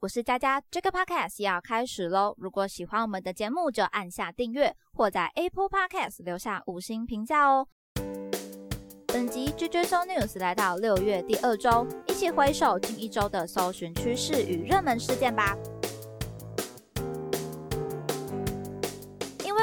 我是佳佳，这个 podcast 要开始喽！如果喜欢我们的节目，就按下订阅，或在 Apple Podcast 留下五星评价哦。本集 JJ So News 来到六月第二周，一起回首近一周的搜寻趋势与热门事件吧。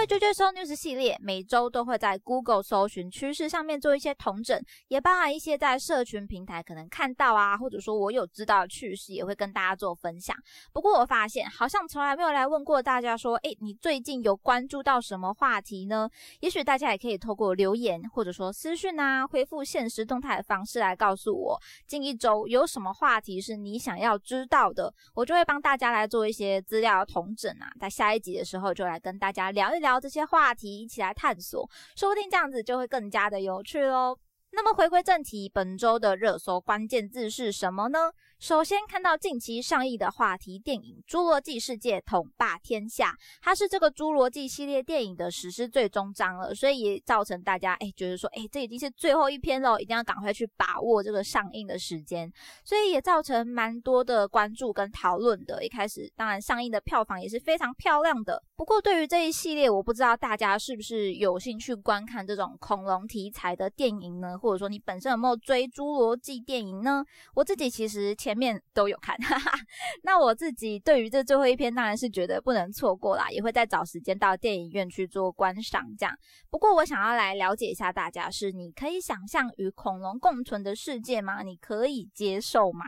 追追搜 news 系列每周都会在 Google 搜寻趋势上面做一些统整，也包含一些在社群平台可能看到啊，或者说我有知道的趣事，也会跟大家做分享。不过我发现好像从来没有来问过大家说，诶，你最近有关注到什么话题呢？也许大家也可以透过留言或者说私讯啊，回复现实动态的方式来告诉我，近一周有什么话题是你想要知道的，我就会帮大家来做一些资料统整啊，在下一集的时候就来跟大家聊一聊。这些话题一起来探索，说不定这样子就会更加的有趣喽。那么回归正题，本周的热搜关键字是什么呢？首先看到近期上映的话题电影《侏罗纪世界统霸天下》，它是这个侏罗纪系列电影的史诗最终章了，所以也造成大家哎觉得说哎这已经是最后一篇喽，一定要赶快去把握这个上映的时间，所以也造成蛮多的关注跟讨论的。一开始当然上映的票房也是非常漂亮的，不过对于这一系列，我不知道大家是不是有兴趣观看这种恐龙题材的电影呢？或或者说你本身有没有追侏罗纪电影呢？我自己其实前。前面都有看，哈哈。那我自己对于这最后一篇当然是觉得不能错过啦，也会再找时间到电影院去做观赏。这样，不过我想要来了解一下大家，是你可以想象与恐龙共存的世界吗？你可以接受吗？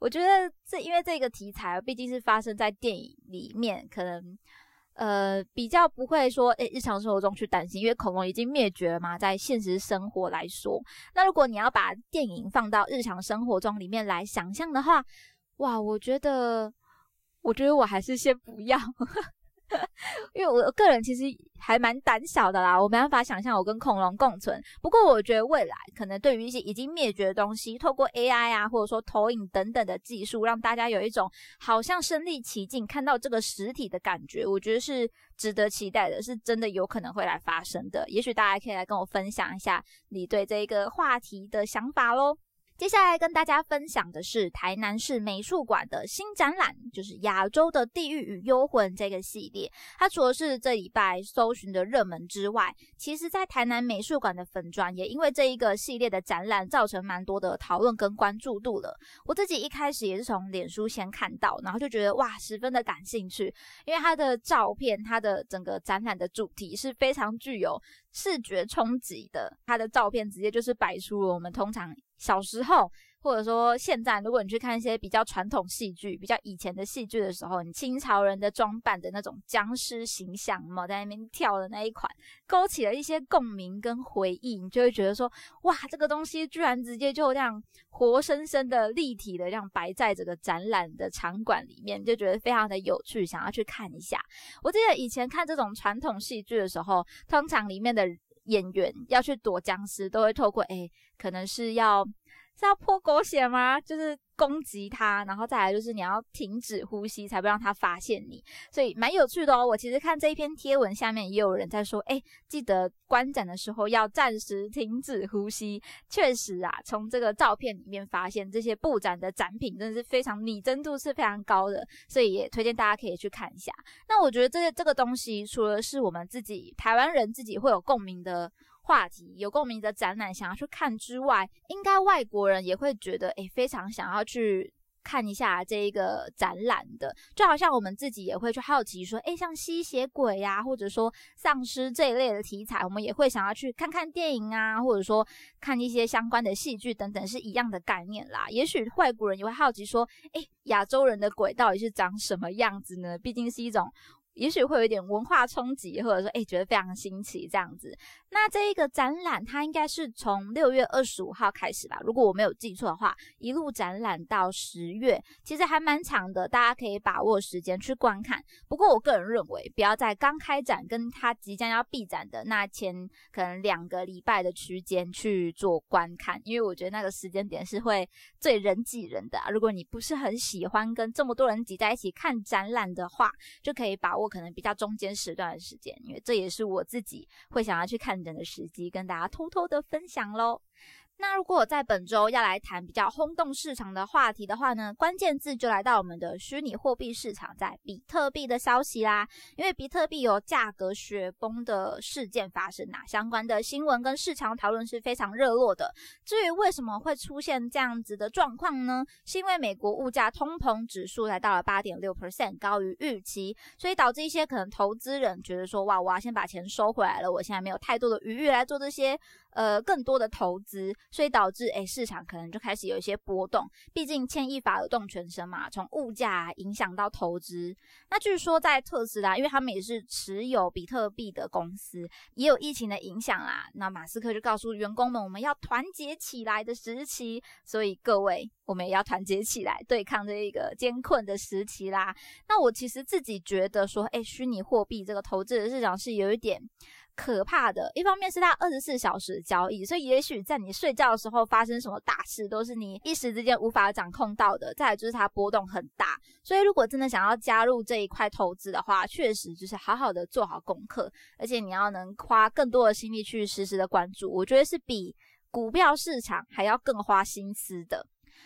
我觉得这因为这个题材毕竟是发生在电影里面，可能。呃，比较不会说，诶，日常生活中去担心，因为恐龙已经灭绝了嘛。在现实生活来说，那如果你要把电影放到日常生活中里面来想象的话，哇，我觉得，我觉得我还是先不要。因为我个人其实还蛮胆小的啦，我没办法想象我跟恐龙共存。不过我觉得未来可能对于一些已经灭绝的东西，透过 AI 啊，或者说投影等等的技术，让大家有一种好像身临其境看到这个实体的感觉，我觉得是值得期待的，是真的有可能会来发生的。也许大家可以来跟我分享一下你对这个话题的想法喽。接下来跟大家分享的是台南市美术馆的新展览，就是《亚洲的地狱与幽魂》这个系列。它除了是这礼拜搜寻的热门之外，其实在台南美术馆的粉砖也因为这一个系列的展览，造成蛮多的讨论跟关注度了。我自己一开始也是从脸书先看到，然后就觉得哇，十分的感兴趣，因为它的照片，它的整个展览的主题是非常具有视觉冲击的。它的照片直接就是摆出了我们通常。小时候，或者说现在，如果你去看一些比较传统戏剧、比较以前的戏剧的时候，你清朝人的装扮的那种僵尸形象嘛，在那边跳的那一款，勾起了一些共鸣跟回忆，你就会觉得说，哇，这个东西居然直接就这样活生生的、立体的这样摆在这个展览的场馆里面，就觉得非常的有趣，想要去看一下。我记得以前看这种传统戏剧的时候，通常里面的。演员要去躲僵尸，都会透过诶，可能是要是要泼狗血吗？就是攻击他，然后再来就是你要停止呼吸，才不让他发现你。所以蛮有趣的哦。我其实看这一篇贴文下面也有人在说，诶，记得观展的时候要暂时停止呼吸。确实啊，从这个照片里面发现，这些布展的展品真的是非常拟真度是非常高的，所以也推荐大家可以去看一下。那我觉得这这个东西，除了是我们自己台湾人自己会有共鸣的。话题有共鸣的展览，想要去看之外，应该外国人也会觉得，诶，非常想要去看一下这一个展览的。就好像我们自己也会去好奇，说，诶，像吸血鬼呀，或者说丧尸这一类的题材，我们也会想要去看看电影啊，或者说看一些相关的戏剧等等，是一样的概念啦。也许外国人也会好奇说，诶，亚洲人的鬼到底是长什么样子呢？毕竟是一种。也许会有一点文化冲击，或者说，哎，觉得非常新奇这样子。那这一个展览，它应该是从六月二十五号开始吧，如果我没有记错的话，一路展览到十月，其实还蛮长的，大家可以把握时间去观看。不过我个人认为，不要在刚开展跟它即将要闭展的那前可能两个礼拜的区间去做观看，因为我觉得那个时间点是会最人挤人的。如果你不是很喜欢跟这么多人挤在一起看展览的话，就可以把握。我可能比较中间时段的时间，因为这也是我自己会想要去看诊的时机，跟大家偷偷的分享喽。那如果我在本周要来谈比较轰动市场的话题的话呢，关键字就来到我们的虚拟货币市场，在比特币的消息啦。因为比特币有价格雪崩的事件发生呐，相关的新闻跟市场讨论是非常热络的。至于为什么会出现这样子的状况呢？是因为美国物价通膨指数来到了八点六 percent，高于预期，所以导致一些可能投资人觉得说，哇，我要先把钱收回来了，我现在没有太多的余裕来做这些。呃，更多的投资，所以导致诶市场可能就开始有一些波动。毕竟牵一发而动全身嘛，从物价影响到投资。那据说在特斯拉，因为他们也是持有比特币的公司，也有疫情的影响啦。那马斯克就告诉员工们，我们要团结起来的时期。所以各位，我们也要团结起来，对抗这一个艰困的时期啦。那我其实自己觉得说，诶虚拟货币这个投资的市场是有一点。可怕的，一方面是它二十四小时交易，所以也许在你睡觉的时候发生什么大事，都是你一时之间无法掌控到的。再来就是它波动很大，所以如果真的想要加入这一块投资的话，确实就是好好的做好功课，而且你要能花更多的心力去实时的关注，我觉得是比股票市场还要更花心思的。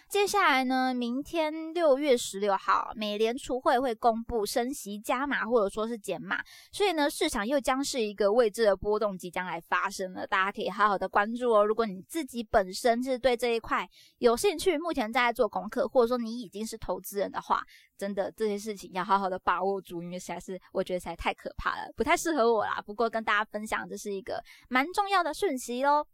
接下来呢，明天六月十六号，美联储会会公布升息加码或者说是减码，所以呢，市场又将是一个未知的波动即将来发生了，大家可以好好的关注哦。如果你自己本身是对这一块有兴趣，目前在做功课，或者说你已经是投资人的话，真的这些事情要好好的把握住，因为实在是我觉得实在太可怕了，不太适合我啦。不过跟大家分享，这是一个蛮重要的讯息喽。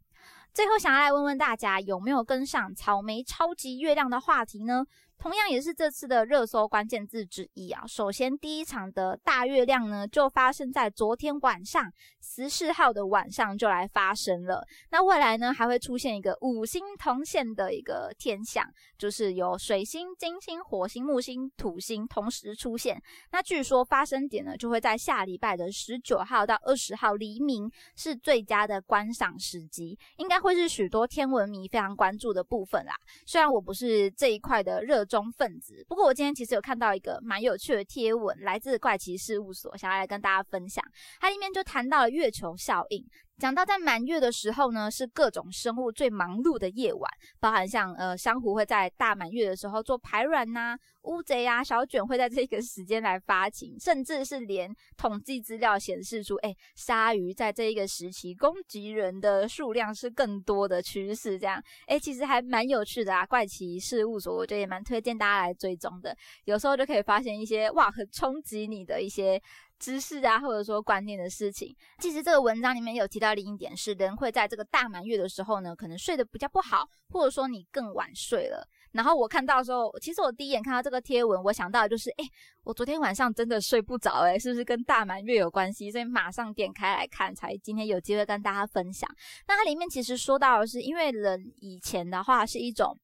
最后，想要来问问大家，有没有跟上草莓超级月亮的话题呢？同样也是这次的热搜关键字之一啊。首先，第一场的大月亮呢，就发生在昨天晚上十四号的晚上就来发生了。那未来呢，还会出现一个五星同线的一个天象，就是有水星、金星、火星、木星、土星同时出现。那据说发生点呢，就会在下礼拜的十九号到二十号黎明，是最佳的观赏时机，应该会是许多天文迷非常关注的部分啦。虽然我不是这一块的热。中分子。不过我今天其实有看到一个蛮有趣的贴文，来自怪奇事务所，想要来跟大家分享。它里面就谈到了月球效应。讲到在满月的时候呢，是各种生物最忙碌的夜晚，包含像呃珊瑚会在大满月的时候做排卵呐，乌贼啊小卷会在这个时间来发情，甚至是连统计资料显示出，哎，鲨鱼在这一个时期攻击人的数量是更多的趋势，这样，哎，其实还蛮有趣的啊。怪奇事务所，我觉得也蛮推荐大家来追踪的，有时候就可以发现一些哇，很冲击你的一些。知识啊，或者说观念的事情，其实这个文章里面有提到另一点是，人会在这个大满月的时候呢，可能睡得比较不好，或者说你更晚睡了。然后我看到的时候，其实我第一眼看到这个贴文，我想到的就是，哎，我昨天晚上真的睡不着，哎，是不是跟大满月有关系？所以马上点开来看，才今天有机会跟大家分享。那它里面其实说到的是，因为人以前的话是一种。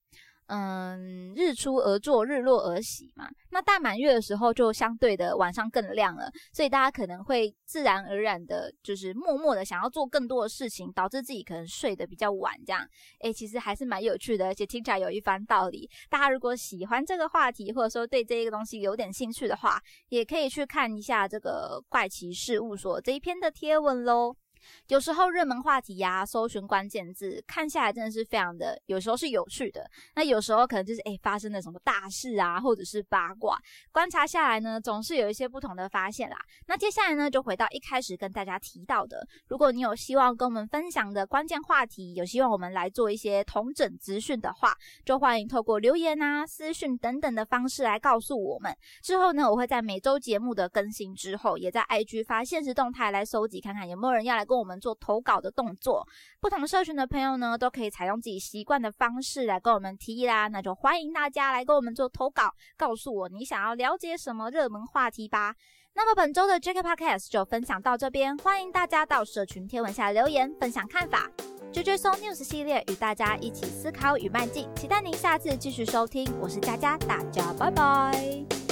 嗯，日出而作，日落而息嘛。那大满月的时候，就相对的晚上更亮了，所以大家可能会自然而然的，就是默默的想要做更多的事情，导致自己可能睡得比较晚。这样，诶，其实还是蛮有趣的，而且听起来有一番道理。大家如果喜欢这个话题，或者说对这个东西有点兴趣的话，也可以去看一下这个怪奇事务所这一篇的贴文喽。有时候热门话题呀，搜寻关键字看下来真的是非常的，有时候是有趣的，那有时候可能就是诶发生了什么大事啊，或者是八卦，观察下来呢，总是有一些不同的发现啦。那接下来呢，就回到一开始跟大家提到的，如果你有希望跟我们分享的关键话题，有希望我们来做一些同整资讯的话，就欢迎透过留言啊、私讯等等的方式来告诉我们。之后呢，我会在每周节目的更新之后，也在 IG 发现实动态来收集，看看有没有人要来跟我们做投稿的动作，不同社群的朋友呢，都可以采用自己习惯的方式来跟我们提议啦。那就欢迎大家来跟我们做投稿，告诉我你想要了解什么热门话题吧。那么本周的 Jack Podcast 就分享到这边，欢迎大家到社群贴文下留言分享看法。追追松 News 系列与大家一起思考与迈进，期待您下次继续收听。我是佳佳，大家拜拜。